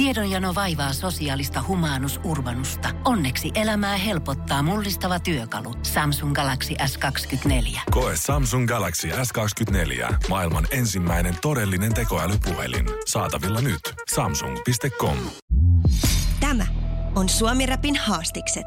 Tiedonjano vaivaa sosiaalista humanus urbanusta. Onneksi elämää helpottaa mullistava työkalu. Samsung Galaxy S24. Koe Samsung Galaxy S24. Maailman ensimmäinen todellinen tekoälypuhelin. Saatavilla nyt. Samsung.com. Tämä on Suomi Rapin haastikset.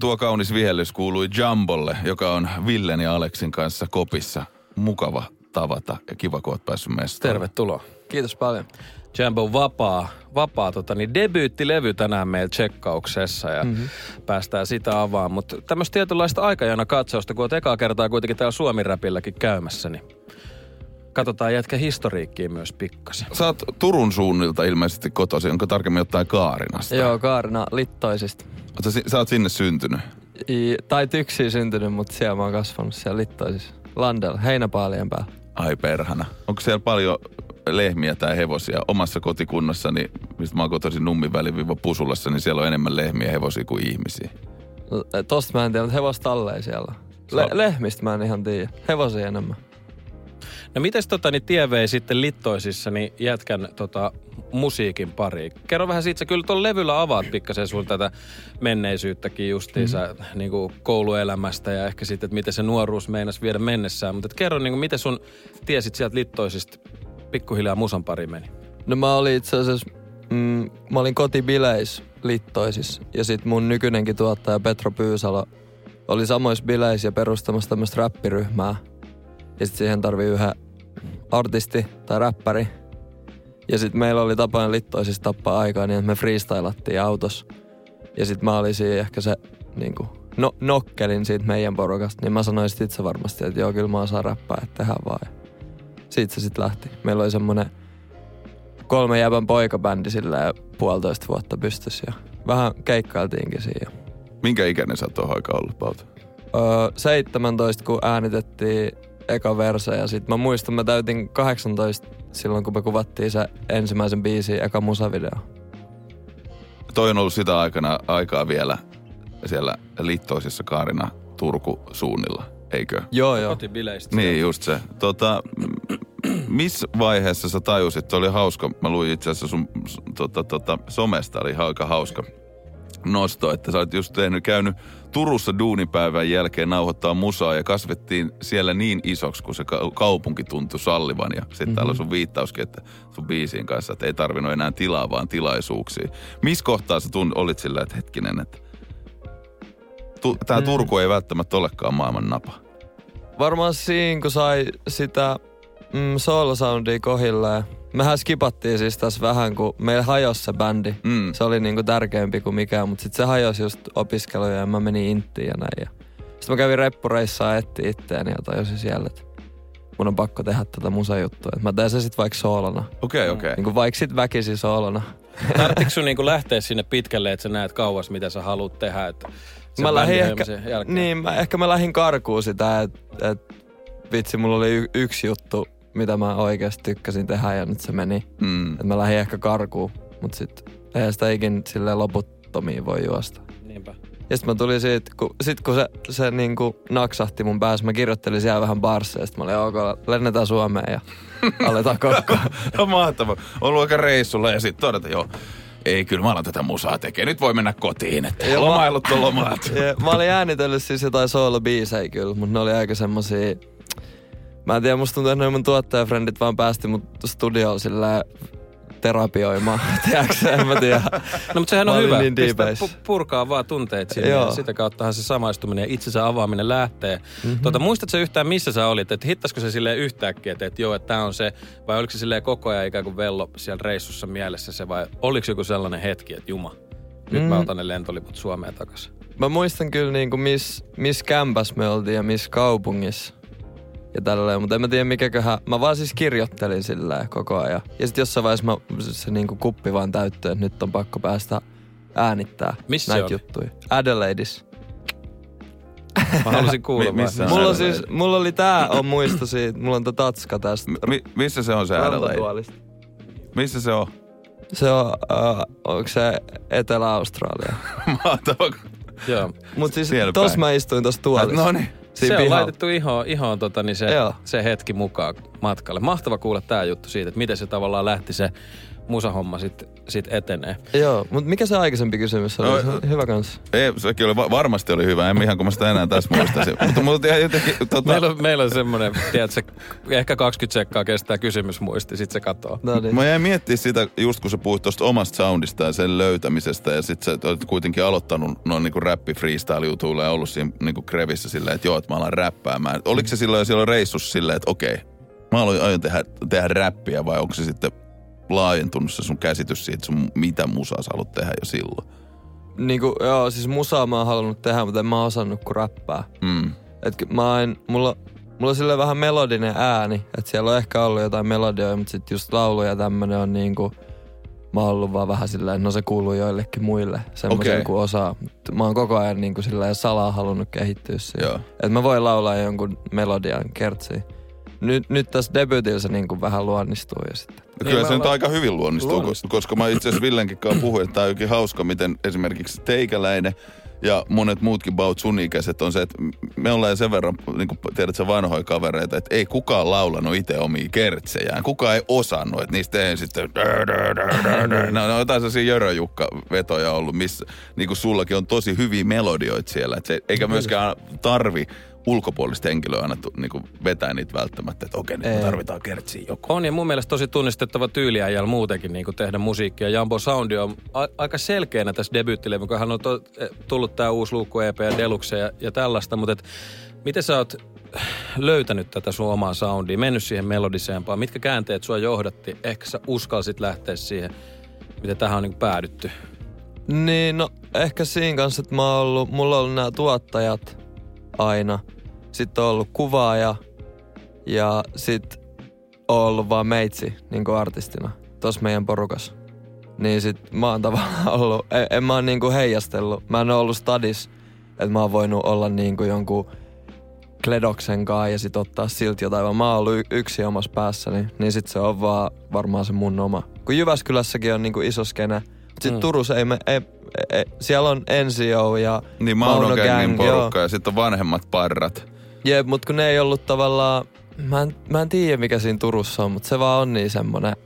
Tuo kaunis vihellys kuului Jumbolle, joka on Villen ja Aleksin kanssa kopissa. Mukava tavata ja kiva, kun oot päässyt mestaan. Tervetuloa. Kiitos paljon. Jambo vapaa, vapaa tota, niin debyyttilevy tänään meillä tsekkauksessa ja mm-hmm. päästään sitä avaamaan. Mutta tämmöistä tietynlaista aikajana katsausta, kun oot ekaa kertaa kuitenkin täällä Suomi-räpilläkin käymässä, niin katsotaan jätkä historiikkiin myös pikkasen. Sä oot Turun suunnilta ilmeisesti kotosi, onko tarkemmin jotain Kaarinasta? Joo, Kaarina Littoisista. Sä, sä oot sinne syntynyt? I, tai tyksiä syntynyt, mutta siellä mä oon kasvanut siellä Littoisissa. Landella, heinäpaalien päällä. Ai perhana. Onko siellä paljon lehmiä tai hevosia omassa kotikunnassani, mistä mä oon kotoisin Nummin väliviiva Pusulassa, niin siellä on enemmän lehmiä ja hevosia kuin ihmisiä. Tosta mä en tiedä, mutta hevostalleja siellä. Le- lehmistä mä en ihan tiedä. Hevosia enemmän. No mites tota, niin tie vei sitten Littoisissa niin jätkän tota, musiikin pariin? Kerro vähän siitä, sä kyllä tuolla levyllä avaat pikkasen sun tätä menneisyyttäkin justiinsa mm-hmm. niin kuin kouluelämästä ja ehkä sitten, että miten se nuoruus meinas viedä mennessään. Mutta kerro, niin kuin, miten sun tiesit sieltä Littoisista pikkuhiljaa musan pari meni? No mä olin itse asiassa, mm, mä olin kotibileis Littoisissa ja sitten mun nykyinenkin tuottaja Petro Pyysalo oli samoissa bileissä ja perustamassa tämmöistä räppiryhmää – ja sitten siihen tarvii yhä artisti tai räppäri. Ja sitten meillä oli tapana littoisissa tappaa aikaa niin, että me freestylattiin autossa. Ja sitten mä olin siinä ehkä se niinku, no, nokkelin siitä meidän porukasta. Niin mä sanoin sit itse varmasti, että joo, kyllä mä osaan räppää, että tehdään vaan. siitä se sitten lähti. Meillä oli semmonen kolme jäbän poikabändi sillä puolitoista vuotta pystys ja vähän keikkailtiinkin siinä. Minkä ikäinen sä oot tuohon aikaan ollut, Pauta? Öö, 17, kun äänitettiin eka verse ja sit mä muistan, mä täytin 18 silloin, kun me kuvattiin se ensimmäisen biisin eka musavideo. Toi on ollut sitä aikana aikaa vielä siellä liittoisissa Kaarina Turku suunnilla, eikö? Joo, joo. Kotibileistä. Niin, just se. Tota, missä vaiheessa sä tajusit, että oli hauska, mä luin itse asiassa sun tota, tota, somesta, oli aika hauska nosto, että sä olet just tehnyt, käynyt Turussa duunipäivän jälkeen nauhoittaa musaa ja kasvettiin siellä niin isoksi, kun se kaupunki tuntui sallivan. Ja sitten mm-hmm. täällä on sun viittauskin, että sun biisiin kanssa, että ei tarvinnut enää tilaa, vaan tilaisuuksia. Missä kohtaa sä tun, olit sillä, että hetkinen, että tu, tämä mm. Turku ei välttämättä olekaan maailman napa? Varmaan siinä, kun sai sitä mm, soul soundia kohilleen Mehän skipattiin siis tässä vähän, kun meillä hajosi se bändi. Mm. Se oli niinku tärkeämpi kuin mikään, mutta sitten se hajosi just opiskeluja ja mä menin inttiin ja näin. Sitten mä kävin reppureissa etti itteeni ja tajusin siellä, että mun on pakko tehdä tätä musajuttua. mä teen se sitten vaikka soolona. Okei, okay, okei. Okay. Niinku vaikka sit väkisin soolona. Tarvitsetko sun niinku lähteä sinne pitkälle, että sä näet kauas, mitä sä haluat tehdä? Että mä lähdin ehkä, niin, mä, ehkä mä lähdin karkuun sitä, että et, vitsi, mulla oli y- yksi juttu, mitä mä oikeasti tykkäsin tehdä ja nyt se meni. Mm. Että mä lähdin ehkä karkuun, mutta sitten eihän sitä ikin silleen loputtomiin voi juosta. Niinpä. Ja sitten mä tulin siitä, kun, sit kun se, se niinku naksahti mun päässä, mä kirjoittelin siellä vähän barseja, sitten mä olin ok, lennetään Suomeen ja aletaan kokkoa. no mahtavaa. Ollut aika reissulla ja sitten todeta, joo, ei kyllä mä alan tätä musaa tekee. Nyt voi mennä kotiin, että ja lomailut on lomat. Ja, mä olin äänitellyt siis jotain solo-biisejä kyllä, mutta ne oli aika semmosia Mä en tiedä, musta tuntuu, että mun tuottajafrendit vaan päästi mut studioon sillä terapioimaan, tiedätkö en mä tiedä. No mutta sehän on hyvä, niin pu- purkaa vaan tunteet sinne Joo. ja sitä kauttahan se samaistuminen ja itsensä avaaminen lähtee. Mm-hmm. Tuota, muistatko yhtään missä sä olit, että hittasko se silleen yhtäkkiä, että, että joo, että tää on se, vai oliko se silleen koko ajan ikään kuin vello siellä reissussa mielessä se, vai oliko joku sellainen hetki, että juma, nyt mm. mä otan ne lentoliput Suomeen takaisin? Mä muistan kyllä niin kuin miss, miss kämpäs me oltiin ja missä kaupungissa ja tälleen, mutta en mä tiedä mikäköhän, mä vaan siis kirjoittelin sillä koko ajan. Ja sitten jossain vaiheessa mä, se niinku kuppi vaan täyttöön, että nyt on pakko päästä äänittää Missä näitä juttuja. Adelaideissa. Mä halusin kuulla Mi- missä mulla, siis, mulla oli tää on muisto siitä, mulla on tatska tästä. Mi- missä se on se Adelaide? Missä se on? Se on, uh, onko se Etelä-Australia? Mahtavaa. Joo. Mut siis tos mä istuin tossa tuolissa. No niin Se on piha- laitettu ihoon, ihoon tota, niin se, Joo. se hetki mukaan matkalle. Mahtava kuulla tämä juttu siitä, että miten se tavallaan lähti se musahomma sitten sit etenee. Joo, mutta mikä se aikaisempi kysymys oli? No, Se on hyvä kans. Ei, sekin oli, va- varmasti oli hyvä, en ihan kun mä sitä enää tässä muistaisin. mutta ihan jotenkin, tota, Meillä on, meillä on semmoinen, tiedätkö, ehkä 20 sekkaa kestää kysymysmuisti, sitten se katoaa. No niin. Mä jäin miettimään sitä, just kun sä puhuit tuosta omasta soundista ja sen löytämisestä, ja sit sä olet kuitenkin aloittanut noin niinku räppi freestyle jutuilla ja ollut siinä niinku krevissä silleen, että joo, että mä alan räppäämään. Oliko se silloin jo silloin reissussa silleen, että okei, mä aloin, aion tehdä, tehdä räppiä vai onko se sitten laajentunut se sun käsitys siitä, sun, mitä musaa sä haluat tehdä jo silloin? Niinku, joo, siis musaa mä oon halunnut tehdä, mutta en mä osannut kuin räppää. Mm. Et mä en, mulla, mulla on silleen vähän melodinen ääni, että siellä on ehkä ollut jotain melodioita, mutta sitten just laulu ja tämmönen on niinku, mä oon ollut vaan vähän silleen, no se kuuluu joillekin muille, semmoisen okay. kuin osaa. Mut Mä oon koko ajan niinku silleen salaa halunnut kehittyä siinä. Joo. Et mä voin laulaa jonkun melodian kertsiin. Nyt, nyt tässä debytillä se niinku vähän luonnistuu ja sitten. Ja Kyllä me se nyt aika hyvin luonnistuu, Luonnistuu. koska, koska mä itse asiassa Villenkin kanssa puhuin, että tämä on jokin hauska, miten esimerkiksi teikäläinen ja monet muutkin baut sun ikäiset on se, että me ollaan sen verran, niin kuin tiedät sä vanhoja kavereita, että ei kukaan laulanut itse omia kertsejään. Kukaan ei osannut, että niistä ei sitten... No, no jotain sellaisia Jörö-Jukka-vetoja ollut, missä niin kuin sullakin on tosi hyviä melodioita siellä. Että se, eikä myöskään tarvi ulkopuolista henkilöä aina niin kuin vetää niitä välttämättä, että okei, nyt me tarvitaan kertsiä joku. On ja mun mielestä tosi tunnistettava tyyliäjällä muutenkin niin tehdä musiikkia. Jambo Soundi on a- aika selkeänä tässä debyyttilevyn, kun hän on to- tullut tämä uusi luukku EP ja Deluxe ja, ja tällaista, mutta et, miten sä oot löytänyt tätä sun omaa soundia, mennyt siihen melodiseempaan? Mitkä käänteet sua johdatti? Ehkä sä uskalsit lähteä siihen, miten tähän on niin päädytty? Niin, no ehkä siinä kanssa, että mä oon ollut, mulla on ollut nämä tuottajat aina. Sitten on ollut kuvaaja ja sitten on ollut vaan meitsi niin kuin artistina tuossa meidän porukas. Niin sit mä oon tavallaan ollut, en, en mä oon niinku heijastellut. Mä en oo ollut stadis, että mä oon voinut olla niinku jonkun kledoksen kanssa ja sit ottaa silti jotain, vaan mä oon ollut y- yksi omassa päässäni, niin sit se on vaan varmaan se mun oma. Kun Jyväskylässäkin on niinku iso skene, mut sit Mm. Turussa ei, me, ei, ei, siellä on NCO ja Niin Mauno Gangin Gang, porukka ja sitten on vanhemmat parrat. Jep, mut kun ne ei ollut tavallaan, mä en, mä en tiedä mikä siinä Turussa on, mutta se vaan on niin semmonen.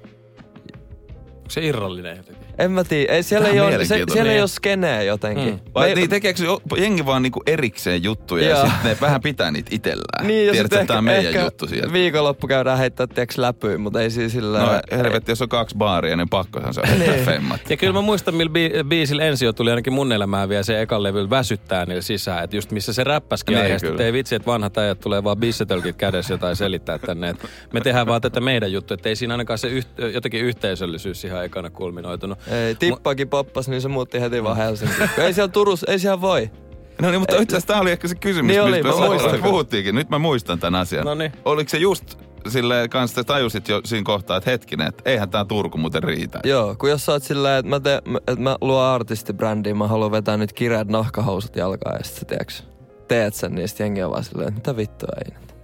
Onko se irrallinen jotenkin? En mä tiedä, ei, siellä, ei ole, se, siellä ei Niin. ole skeneä jotenkin. Mm. Vai Me- niin, tekeekö se jengi vaan niinku erikseen juttuja ja Joo. sitten ne vähän pitää niitä itsellään? Niin, ja Tiedätkö, että tämä on ehkä, meidän ehkä juttu sieltä? viikonloppu käydään heittää tieks läpyä, mutta ei siis sillä... No helvetti, jos on kaksi baaria, niin pakkohan se on Niin. femmat. Ja kyllä mä muistan, millä bi- biisillä ensio tuli ainakin mun elämään vielä se ekan levyllä väsyttää niillä sisään. Että just missä se räppäskin Niin, aiheesta, ei vitsi, että vanhat ajat tulee vaan bissetölkit kädessä jotain selittää tänne. Et me tehdään vaan tätä meidän juttu, että ei siinä ainakaan se yht- jotenkin yhteisöllisyys ihan ekana kulminoitunut. Ei, tippakin poppas, niin se muutti heti vaan Helsinkiin. Ei siellä Turussa, ei siellä voi. No niin, mutta itse asiassa tämä oli ehkä se kysymys, Niin oli, mistä mä me muistan. puhuttiinkin. Nyt mä muistan tämän asian. No niin. Oliko se just silleen kanssa, että tajusit jo siinä kohtaa, että hetkinen, että eihän tämä Turku muuten riitä. Joo, kun jos sä oot silleen, että mä, te, mä- että mä luon artistibrändiä, mä haluan vetää nyt kireät nahkahousut jalkaan ja sit tiiäks, teet sen, niin sit jengi on vaan silleen, että mitä vittua ei nyt.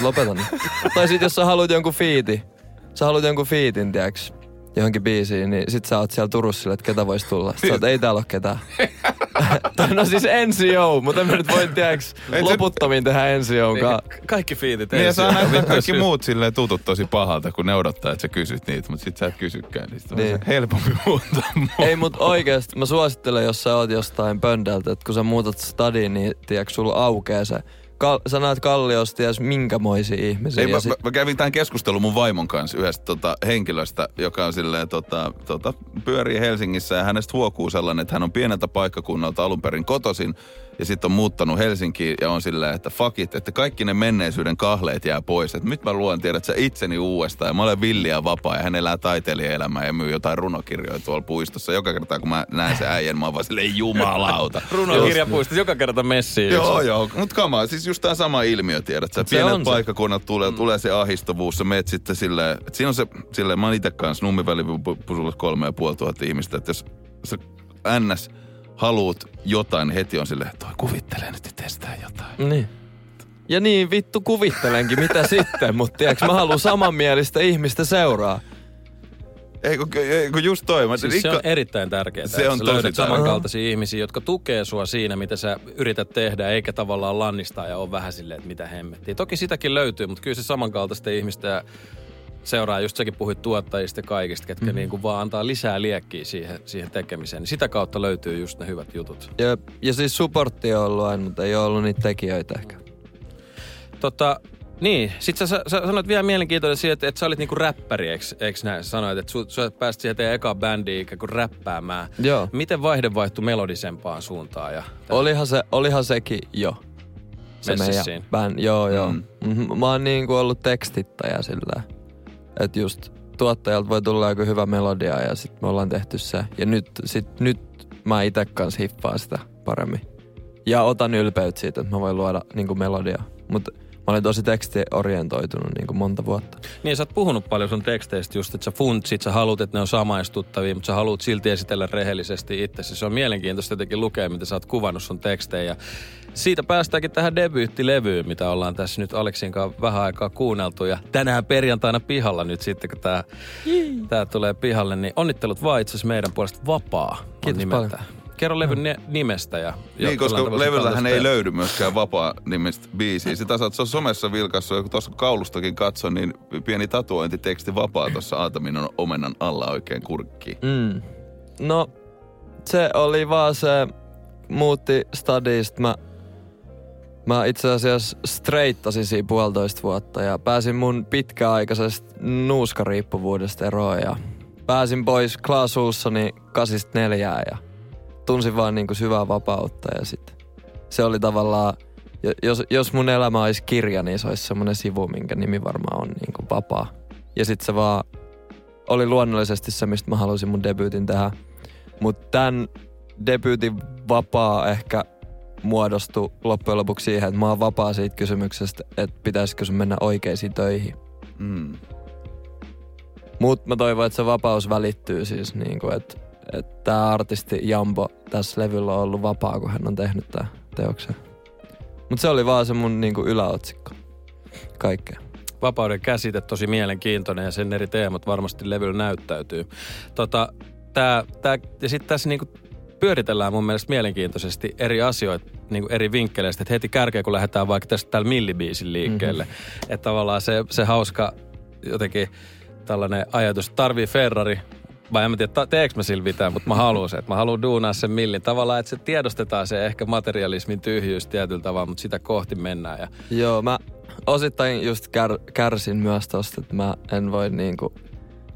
Lopeta nyt. tai sit jos sä haluat jonkun fiiti, sä haluat jonkun fiitin, tiiäks, johonkin biisiin, niin sit sä oot siellä Turussa silleen, että ketä vois tulla. Sit sä oot, ei täällä oo ketään. No siis NCO, mutta en mä nyt voi, tiiäks, loputtomiin tehdä NCOn Niin, kaikki fiitit Niin ja saa näyttää kaikki jos- muut silleen tutut tosi pahalta, kun ne odottaa, että sä kysyt niitä, mutta sit sä et kysykään. Niin sit on Niin. se helpompi muuttaa. Ei, mut oikeesti mä suosittelen, jos sä oot jostain pöndeltä, että kun sä muutat stadiin, niin tiedätkö, sulla aukee se. Kal- sä näet Kalliosta ties minkämoisia ihmisiä. Ei, ja mä, sit- mä, mä, kävin tämän keskustelun mun vaimon kanssa yhdestä tota, henkilöstä, joka on silleen, tota, tota, pyörii Helsingissä ja hänestä huokuu sellainen, että hän on pieneltä paikkakunnalta alun perin kotosin ja sitten on muuttanut Helsinkiin ja on silleen, että fuck it, että kaikki ne menneisyyden kahleet jää pois. Että nyt mä luon, tiedät sä, itseni uudestaan ja mä olen villi ja vapaa ja hän elää taiteilijaelämää ja myy jotain runokirjoja tuolla puistossa. Joka kerta kun mä näen sen äijän, mä oon vaan silleen jumalauta. Runokirjapuisto joka kerta messiin. Joo, joo. Mutta kama, siis just tämä sama ilmiö, tiedät sä. Se Pienet se. paikkakunnat tulee, mm. tulee se ahistavuus, sä meet sitten silleen, että siinä on se, silleen, mä oon itse kanssa nummivälipusulle kolme ja puoli tuhatta ihmistä, että jos sä ns haluut jotain, heti on silleen, että toi kuvittelee nyt testaa jotain. Niin. Ja niin vittu kuvittelenkin, mitä sitten, mutta tiedätkö, mä haluan samanmielistä ihmistä seuraa. Ei kun, ei, kun just toi. Mä, Siis se on erittäin tärkeää, Se että on sä tosi löydät tärkeää. samankaltaisia ihmisiä, jotka tukee sua siinä, mitä sä yrität tehdä, eikä tavallaan lannistaa ja on vähän silleen, että mitä hemmettiä. Toki sitäkin löytyy, mutta kyllä se samankaltaista ihmistä ja seuraa, just säkin puhuit tuottajista ja kaikista, ketkä mm. niin kuin vaan antaa lisää liekkiä siihen, siihen tekemiseen. Niin sitä kautta löytyy just ne hyvät jutut. Ja, ja siis supportti on ollut aina, mutta ei ole ollut niitä tekijöitä ehkä. Tota, niin, sit sä, sä, sä sanoit vielä mielenkiintoinen siitä, että, että sä olit niinku räppäri, eikö, eikö näin? Sä Sanoit, että su, sä pääsit siihen teidän eka bändiin ikään kuin räppäämään. Joo. Miten vaihde vaihtui melodisempaan suuntaan? Ja Olihan, se, olihan sekin jo. Se meidän band, joo joo. Mm. Mm. Mä oon niinku ollut tekstittäjä sillä, että just tuottajalta voi tulla joku hyvä melodia ja sitten me ollaan tehty se. Ja nyt, sit, nyt mä itse kanssa hiffaan sitä paremmin. Ja otan ylpeyttä siitä, että mä voin luoda niinku melodia. Mutta mä olin tosi tekstiorientoitunut niinku monta vuotta. Niin, sä oot puhunut paljon sun teksteistä just, että sä funtsit, sä haluat, että ne on samaistuttavia, mutta sä haluat silti esitellä rehellisesti itsesi. Se on mielenkiintoista jotenkin lukea, miten sä oot kuvannut sun tekstejä. Ja siitä päästäänkin tähän debyyttilevyyn, mitä ollaan tässä nyt Aleksin kanssa vähän aikaa kuunneltu. Ja tänään perjantaina pihalla nyt sitten, kun tää, tää tulee pihalle, niin onnittelut vaan itse asiassa meidän puolesta Vapaa. Kiitos nimeltään. Kerro levyn ne- nimestä. Ja, Niin, koska levyllähän ei löydy myöskään vapaa nimistä biisiä. Sitä sä oot on somessa vilkassut, ja kun tuossa kaulustakin katso, niin pieni tatuointiteksti vapaa tuossa Aatamin omenan alla oikein kurkkiin. Mm. No, se oli vaan se, muutti stadista. Mä, mä itse asiassa streittasin siinä puolitoista vuotta ja pääsin mun pitkäaikaisesta nuuskariippuvuudesta eroon ja pääsin pois Klaas kasista neljää ja tunsin vaan niinku syvää vapautta ja sit se oli tavallaan, jo- jos, jos mun elämä olisi kirja, niin se olisi semmoinen sivu, minkä nimi varmaan on niinku vapaa. Ja sit se vaan oli luonnollisesti se, mistä mä halusin mun debyytin tehdä. Mutta tämän debyytin vapaa ehkä muodostui loppujen lopuksi siihen, että mä oon vapaa siitä kysymyksestä, että pitäisikö sun mennä oikeisiin töihin. Mm. Mutta mä toivon, että se vapaus välittyy siis, niin kuin, että tämä artisti Jambo tässä levyllä on ollut vapaa, kun hän on tehnyt tämän teoksen. Mutta se oli vaan se mun niin kuin yläotsikko. Kaikkea. vapauden käsite tosi mielenkiintoinen ja sen eri teemat varmasti levyllä näyttäytyy. Tota, tää, tää, ja sitten tässä niinku pyöritellään mun mielestä mielenkiintoisesti eri asioita niinku eri vinkkeleistä. Et heti kärkeen, kun lähdetään vaikka tästä täällä millibiisin liikkeelle. Mm-hmm. Että tavallaan se, se hauska jotenkin tällainen ajatus, että tarvii Ferrari, vai en mä tiedä, teekö mä sillä mitään, mutta mä haluan se, että mä haluan duunaa sen millin. Tavallaan, että se tiedostetaan se ehkä materialismin tyhjyys tietyllä tavalla, mutta sitä kohti mennään. Ja Joo, mä osittain just kär, kärsin myös tosta, että mä en voi niinku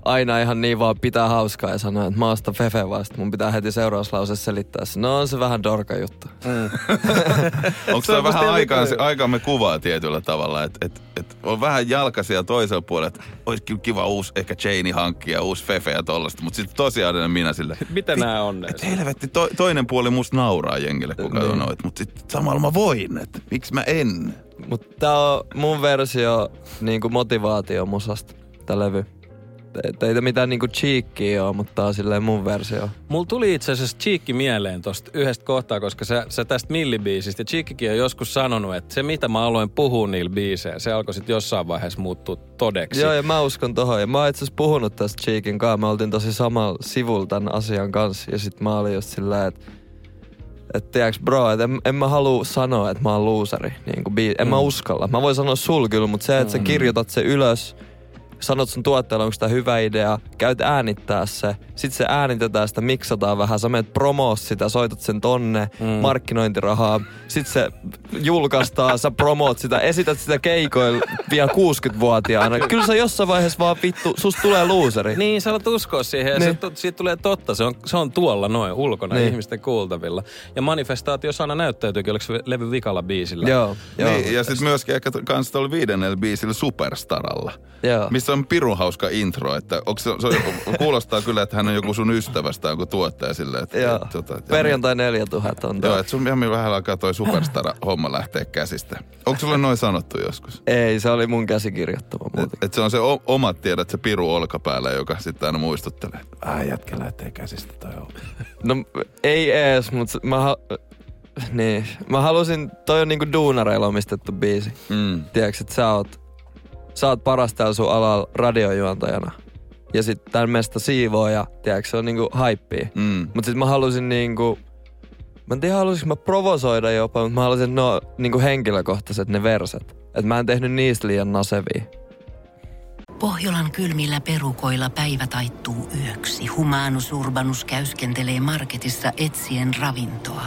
aina ihan niin vaan pitää hauskaa ja sanoa, että mä oon sitä Fefe vasta. Mun pitää heti seuraavassa lauseessa selittää se. No on se vähän dorka juttu. Onko Se on vähän aikaan, ihan- aikamme kuvaa tietyllä tavalla, että et, et on vähän jalkaisia toisella puolella, että olisi kyllä kiva uusi ehkä chaini hankkia, uusi Fefe ja tollasta, mutta sitten tosiaan minä sille, miten nämä on? että helvetti, to, toinen puoli musta nauraa jengille, kun katsoo Niin. noit, mutta sitten samalla mä voin, että miksi mä en? Mutta tää on mun versio niinku motivaatiomusasta, tää levy. Te- Teitä mitään niinku cheekkiä oo, mutta tää on silleen mun versio. Mulla tuli itse asiassa Cheekki mieleen tosta yhdestä kohtaa, koska sä, sä tästä millibiisistä, ja Cheekkikin on joskus sanonut, että se mitä mä aloin puhua niillä biiseillä, se alkoi sitten jossain vaiheessa muuttua todeksi. Joo, ja mä uskon tohon. Ja mä oon itse asiassa puhunut tästä Cheekin kanssa. Me oltiin tosi samalla sivulla tämän asian kanssa. Ja sit mä olin just sillä että että tiiäks bro, että en, en mä halua sanoa, että mä oon looseri. Niin kuin bii- en Mm. mä uskalla. Mä voin sanoa sul kyllä, mutta se, että sä kirjoitat se ylös, sanot sun tuottajalle, onko tämä hyvä idea, käyt äänittää se, sit se äänitetään sitä, miksataan vähän, sä menet promoa sitä, soitat sen tonne, Mm. markkinointirahaa, sit se julkaistaan, sä promoot sitä, esität sitä keikoilla vielä 60-vuotiaana. Kyllä sä jossain vaiheessa vaan vittu, susta tulee looseri. Niin, sä alat uskoa siihen ja Niin. niin. se, siitä tulee totta. Se on, se on tuolla noin ulkona Niin. niin. ihmisten kuultavilla. Ja manifestaatiosana näyttäytyykin, oliko se levy vikalla biisillä? Joo, joo. Niin, ja sitten myöskin ehkä kans tuolla viidennellä biisillä Superstaralla, joo. missä on pirun hauska intro, että onko se, se on- kuulostaa kyllä, että hän on joku sun ystävästä, joku tuottaja silleen, että, Joo. että, tota, että Perjantai 4000 on Joo, tuo. että sun Jami vähän alkaa toi Superstar-homma lähteä käsistä. Onko sulle noin sanottu joskus? Ei, se oli mun käsikirjoittama Et, muuten. et se on se o- omat tiedät, se piru olkapäällä, joka sitten aina muistuttelee. Ai jätkä lähtee käsistä toi homma. No ei ees, mutta mä, ha- niin. mä halusin, toi on niinku duunareilla omistettu biisi. Mm. Tiedätkö, että sä oot, sä oot paras täällä sun alalla radiojuontajana. ja sitten tämän mesta siivoo ja tiedätkö, se on niinku haippia. Mm. Mutta sitten mä halusin niinku, mä en tiedä halusinko mä provosoida jopa, mutta mä halusin, että ne on niinku henkilökohtaiset ne verset. Että mä en tehnyt niistä liian nasevia. Pohjolan kylmillä perukoilla päivä taittuu yöksi. Humanus Urbanus käyskentelee marketissa etsien ravintoa.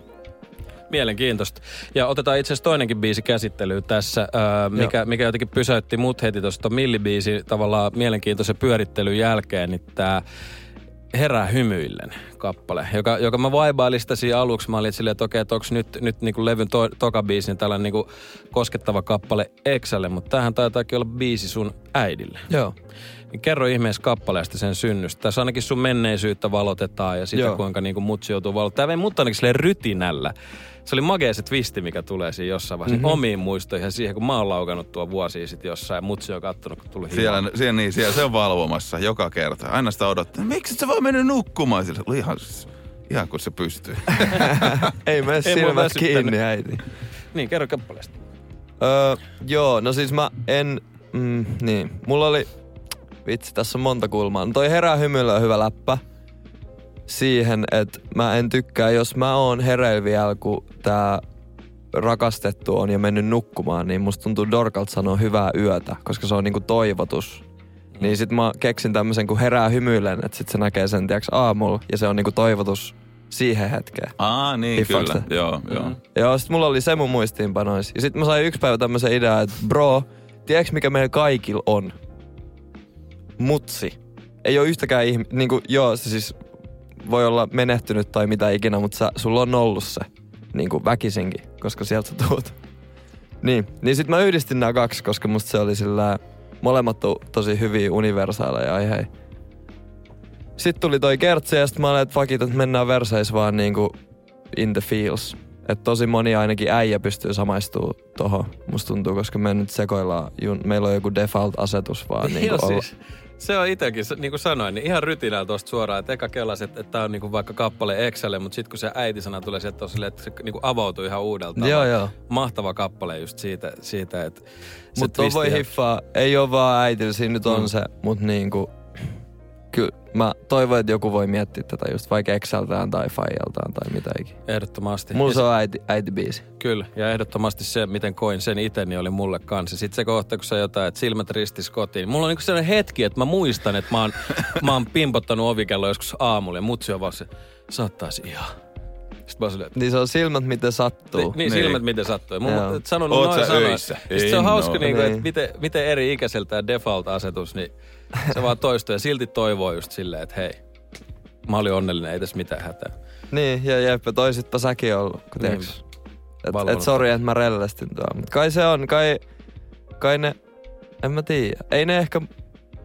Mielenkiintoista. Ja otetaan itse asiassa toinenkin biisi käsittelyyn tässä, ää, mikä, mikä jotenkin pysäytti mut heti tuosta millibiisi tavallaan mielenkiintoisen pyörittelyn jälkeen, niin tämä Herää hymyillen kappale, joka, joka mä vaibailin sitä siinä aluksi. Mä olin silleen, että okei, että onko nyt, nyt niin kuin levyn to, toka biisi, niin tällainen niin kuin koskettava kappale Exälle, mutta tämähän taitaakin olla biisi sun äidille. Joo. Niin kerro ihmeessä kappaleesta sen synnystä. Tässä ainakin sun menneisyyttä valotetaan ja sitä, Joo. kuinka niin kuin mutsi joutuu valottamaan. Tämä vei mut ainakin silleen rytinällä. Se oli magea se twisti, mikä tulee siinä jossain vaiheessa. Mhm. Mm-hmm. Omiin muistoihin ja siihen, kun mä oon laukannut tuo vuosia sitten jossain ja mutsi on kattonut, kun tuli Siellä, siellä, niin, siellä se on valvomassa joka kerta. Aina sitä odottaa. Miksi sä vaan mennyt nukkumaan? Sillä oli ihan, ihan kun se pystyy. Ei mene silmät kiinni, äiti. Niin, kerro kappaleesta. Öö, joo, no siis mä en... Mm, niin, mulla oli... Vitsi, tässä on monta kulmaa. No toi herää hymyillä on hyvä läppä. Siihen, että mä en tykkää, jos mä oon hereillä vielä, kun tää rakastettu on ja mennyt nukkumaan, niin musta tuntuu Dorkalta sanoa hyvää yötä, koska se on niinku toivotus. Niin sit mä keksin tämmöisen, kun herää hymyillen, että sit se näkee sen, tiiäks, aamulla, ja se on niinku toivotus siihen hetkeen. Aa, niin Hiffaaks kyllä. Joo, joo. Mm. Joo, sit mulla oli se mun muistiinpanois. Ja sit mä sain yksi päivä tämmöisen idean, että bro, tiedätkö mikä meillä kaikilla on? Mutsi. Ei ole yhtäkään ihmi... Niinku, joo, se siis voi olla menehtynyt tai mitä ikinä, mutta sä, sulla on ollut se. Niinku väkisinkin, koska sieltä sä tuut. Niin, niin sit mä yhdistin nämä kaksi, koska musta se oli sillä molemmat to, tosi hyviä universaaleja aiheja. Sitten tuli toi kertsi ja sit mä olin, että fuck it, että mennään verseis vaan niinku in the feels. Että tosi moni ainakin äijä pystyy samaistumaan tohon, musta tuntuu, koska me nyt sekoillaan, meillä on joku default-asetus vaan niin Joo, kuin siis. Se on itsekin, se- niin kuin sanoin, niin ihan rytinää tuosta suoraan, että eka kellas, että, että tämä on niin kuin vaikka kappale Exälle, mutta sitten kun se äitisana tulee sieltä, on silleen, että se niin kuin avautuu ihan uudelta Joo, joo. Mahtava kappale just siitä, siitä että Mutta voi hiffaa, ei ole vaan äitillä, siinä nyt on Mm. se, mutta niinku, kyllä mä toivon, että joku voi miettiä tätä just vaikka Exceltään tai Fajaltaan tai mitä ikinä. Ehdottomasti. Mulla se on äiti, äitibiisi. Kyllä, ja ehdottomasti se, miten koin sen itse, niin oli mulle kanssa. Sitten se kohta, kun sä jotain, että silmät ristis kotiin. Mulla on niinku sellainen hetki, että mä muistan, että mä oon, mä oon pimpottanut ovikello joskus aamulla ja mutsi on vaan se, saattaisi ihan. Sitten mä Niin se on silmät, miten sattuu. niin, niin, Niin. silmät miten sattuu. Mun sanonut Oot noin öissä? Sitten se on hauska, niinku, että Niin. miten, miten eri ikäiseltä tämä default-asetus, niin se vaan toistuu ja silti toivoo just silleen, että hei, mä olin onnellinen, ei tässä mitään hätää. Niin, ja Jeppe, toisitpa säkin ollut, kun Niin. Et, et sori, että mä rellästin tuo. Mut kai se on, kai, kai ne, en mä tiedä. Ei ne ehkä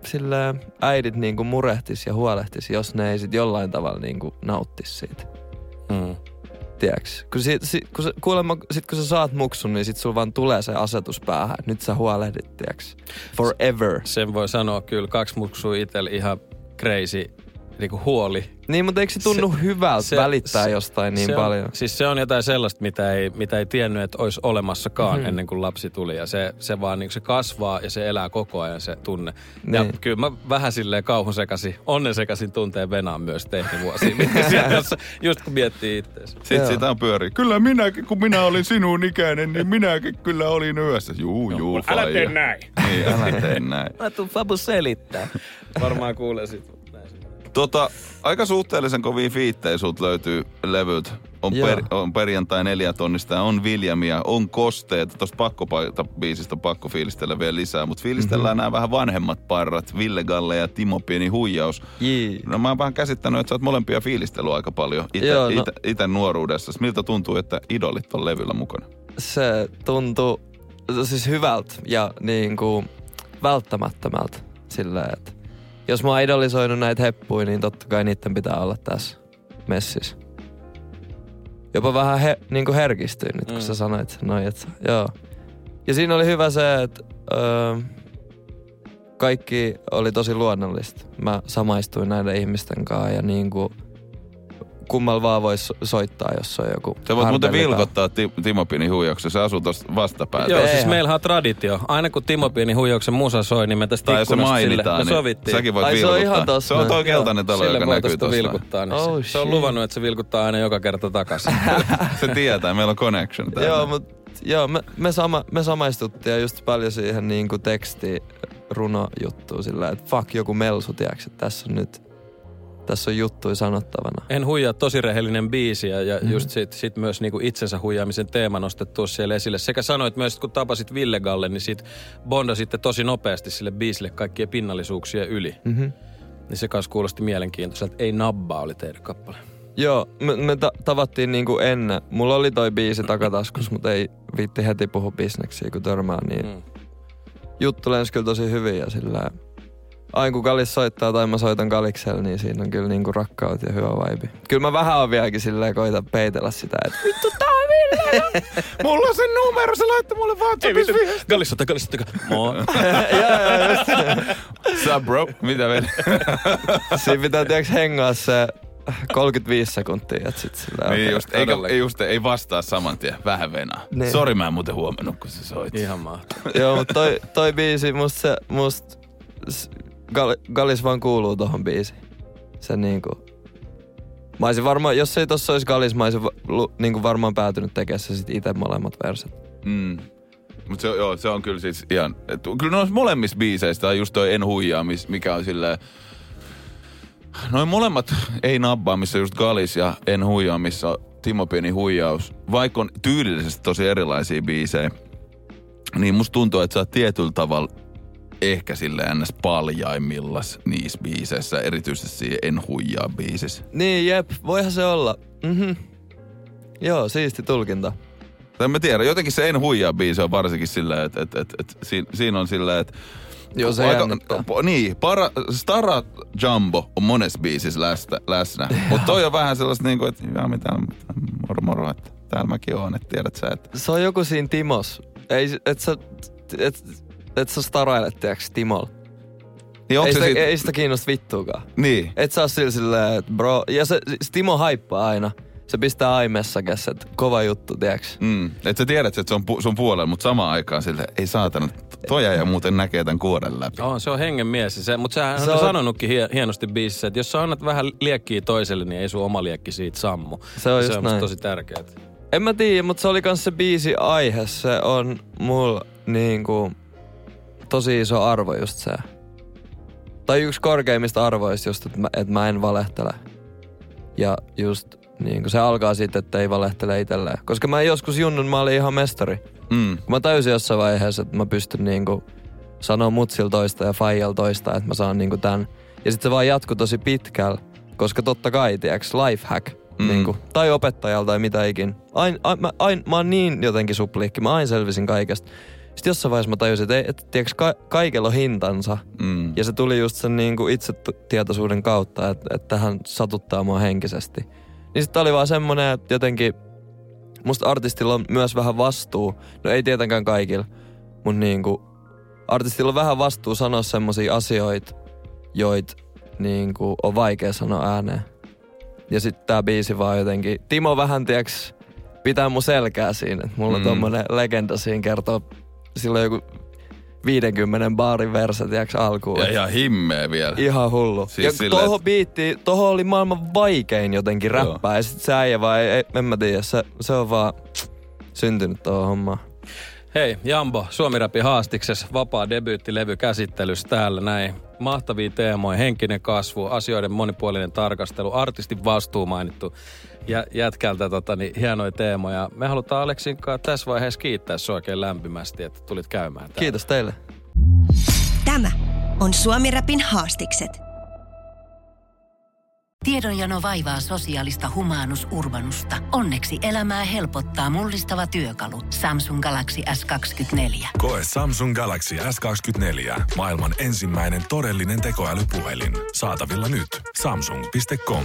sillä äidit niinku murehtis ja huolehtis, jos ne ei sit jollain tavalla niinku nauttis siitä. Mm. Tiedäks? Kun, si, si, kun, sä, kuulemma, sit kun sä saat muksun, niin sit sulla vaan tulee se asetus päähän. Nyt sä huolehdit, tiedäks? Forever. Sen voi sanoa kyllä, kaksi muksua itsellä ihan crazy niinku huoli. Niin, mutta eikö se tunnu Se- hyvältä se- välittää se- jostain niin se paljon? On, siis se on jotain sellaista, mitä ei, mitä ei tiennyt, että olisi olemassakaan Mhm. ennen kuin lapsi tuli. Ja se, se vaan niin se kasvaa ja se elää koko ajan se tunne. Ja Niin. kyllä mä vähän silleen kauhun sekaisin, onnen sekaisin tunteen venaan myös mitkä siellä kanssa, just kun miettii itseänsä. Sitten Joo. sitä on pyöri. Kyllä minäkin, kun minä olin sinun ikäinen, niin minäkin kyllä olin yössä. Juu, juu, Älä tee näin. Niin, älä tee näin. Mä tuun Fabu selittää. Varmaan kuulee sit. Tota, aika suhteellisen kovia fiittejä löytyy levyltä. On, Joo. per, on perjantai neljä tonnista ja on Viljamia, on kosteita. Tuosta pakkopaita biisistä on pakko fiilistellä vielä lisää. Mutta fiilistellään mm-hmm. nämä vähän vanhemmat parrat, Ville Galle ja Timo Pieni Huijaus. Jii. No mä oon vähän käsittänyt, että sä oot molempia fiilistellut aika paljon ite, Joo, no- nuoruudessa. Miltä tuntuu, että idolit on levyllä mukana? se tuntuu siis hyvältä ja niin kuin välttämättömältä silleen, että jos mä oon idolisoinut näitä heppuja, niin totta kai niiden pitää olla tässä messissä. jopa vähän he, niin kuin herkistyin nyt, kun Mm. sä sanoit noin, että joo. Ja siinä oli hyvä se, että öö, kaikki oli tosi luonnollista. Mä samaistuin näiden ihmisten kanssa ja niin kuin kummalla vaan voisi soittaa, jos on joku Sä voit muuten vilkottaa Ti- Timo Pini huijauksessa. Se asuu tuossa vastapäätä. Joo, siis eihän. meillähän on traditio. Aina kun Timo Pieni huijauksen musa soi, niin me tästä Tai jos se sille, mainitaan, me niin sovittiin. säkin voit Ai, se on vilkuttaa. ihan tossa Se on toi noin. keltainen talo, Sille joka näkyy tuossa. vilkuttaa. Niin Oh, se, se on luvannut, että se vilkuttaa aina joka kerta takaisin. se tietää, meillä on connection täällä. Joo, mutta joo, me, me, sama, me samaistuttiin ja just paljon siihen niin kuin teksti runojuttuun sillä että fuck joku melsu, tiedätkö, että tässä on nyt, tässä on juttui sanottavana. En huijaa tosi rehellinen biisi ja, Mhm. mm-hmm. just sit, sit myös niinku itsensä huijaamisen teema nostettu siellä esille. Sekä sanoit myös, että kun tapasit Ville Galle, niin sit bondasitte tosi nopeasti sille biisille kaikkien pinnallisuuksien yli. Mm-hmm. Niin se kanssa kuulosti mielenkiintoiselta. Ei nabbaa oli teidän kappale. Joo, me, me ta- tavattiin niinku ennen. Mulla oli toi biisi takataskus, mutta ei viitti heti puhu bisneksiä, kun törmää, niin Mm. juttu lensi kyllä tosi hyvin ja sillä aina kun Kalis soittaa tai mä soitan Kaliksella, niin siinä on kyllä niinku rakkaut ja hyvä vibe. Kyllä mä vähän on vieläkin silleen koita peitellä sitä, että vittu tää on Ville! Mulla on sen numero, se laittoi mulle WhatsAppissa viestiä. Kallissota, kallissota. Moi. Joo, joo, just. Sup bro? Mitä veli? Siinä pitää tiiäks hengaa se 35 sekuntia, että sit sillä niin just, eikä, ei just, ei vastaa saman tien. Vähän venaa. Niin. Sori mä en muuten huomannut, kun sä soit. Ihan mahtavaa. Joo, mutta toi, toi biisi, musta se, musta Gal, Galis vaan kuuluu tohon biisiin. Se niinku... Mä varmaan, jos ei tossa olisi Galis, mä olisin va, lu, niinku varmaan päätynyt tekemään se sit itse molemmat verset. Mm. Mutta se, joo, se on kyllä siis ihan... Et, kyllä noissa molemmissa biiseistä on just toi En huijaa, mis- mikä on silleen... Noin molemmat Ei nabbaa, missä just Galis ja En huijaa, missä Timo Pieni huijaus. Vaikka on tyylillisesti tosi erilaisia biisejä, niin musta tuntuu, että sä oot tietyllä tavalla ehkä silleen ns. paljaimmillas niissä biiseissä, erityisesti siinä En huijaa biisissä. Niin, jep, voihan se olla. Mhm. Joo, siisti tulkinta. Tai mä tiedän, jotenkin se En huijaa biisi on varsinkin silleen, että et, et, et, siinä, siinä on silleen, että Joo, se jännittää. po- Niin, para, Stara Jumbo on monessa biisissä läsnä, läsnä. mutta toi on vähän sellaista niinku, että jaa, mitä, moro moro, että täällä mäkin oon, että tiedät sä, että Se on joku siinä Timos. Ei, et sä, et, et sä starailet, tiiäks, Timol. niin Ei sitä, siitä, ei sitä kiinnosta vittuakaan. niin, Et sä oo sillä silleen, että bro, ja se, se Timo haippaa aina. Se pistää aimessakäs, että kova juttu, tiiäks. mm, että sä tiedät, että se on pu, sun puolella, mutta samaan aikaan sille ei saatana, toi ja muuten näkee tämän kuoren läpi. On, se on hengen mies. Se, mutta sehän Se se on on- sanonutkin hie, hienosti biisissä, että jos sä annat vähän liekkiä toiselle, niin ei sun oma liekki siitä sammu. Se on se just on näin. tosi tärkeää. En mä tiedä, mutta se oli kans se biisi aihe. Se on mulla niinku tosi iso arvo just se. Tai yksi korkeimmista arvoista just, että mä, et mä en valehtele. Ja just niinku se alkaa siitä, että ei valehtele itselleen. Koska mä joskus junnun, mä olin ihan mestari. Mm, Kun mä täysin jossain vaiheessa, että mä pystyn niinku sanoa mutsil toista ja faijal toista, että mä saan niinku tän. Ja sitten se vaan jatkuu tosi pitkällä, koska totta kai, tiiäks, lifehack. Mm. Mm. Niinku, tai opettajalla tai mitä ikin. Ain, ain, mä, ain, mä oon niin jotenkin supliikki, mä aina selvisin kaikesta. Sitten jossain vaiheessa mä tajusin, että, että tiiäks, ka, kaikella on hintansa. mm. Ja se tuli just sen niinku itsetietoisuuden kautta, että, että tähän satuttaa mua henkisesti. Niin sitten oli vaan semmonen, että jotenkin musta artistilla on myös vähän vastuu. No ei tietenkään kaikilla, mutta niinku artistilla on vähän vastuu sanoa semmosia asioita, joita niinku on vaikea sanoa ääneen. Ja sitten tää biisi vaan jotenkin, Timo vähän tiiäks, pitää mun selkää siinä. Mulla on Mm. tommonen legenda siinä kertoo, silloin joku 50 baarin versa, tiiäks, alkuun. Ja ihan himmeä vielä. Ihan hullu. Siis ja silleen, tohon et- biitti, tohon oli maailman vaikein jotenkin Joo. räppää. Ja sit se äijä vaan, ei, en mä tiedä, se, se on vaan syntynyt tuohon hommaan. Hei, Jambo, Suomi Rapin haastiksessa vapaa debyyttilevy käsittelyssä täällä näin. Mahtavia teemoja, henkinen kasvu, asioiden monipuolinen tarkastelu, artistin vastuu mainittu ja jätkältä tota, niin, hienoja teemoja. Me halutaan Aleksin kanssa tässä vaiheessa kiittää sinua oikein lämpimästi, että tulit käymään täällä. Kiitos teille. Tämä on Suomi Rapin haastikset. Tiedonjano vaivaa sosiaalista humanus urbanusta. Onneksi elämää helpottaa mullistava työkalu. Samsung Galaxy S24. Koe Samsung Galaxy S24. Maailman ensimmäinen todellinen tekoälypuhelin. Saatavilla nyt. Samsung.com.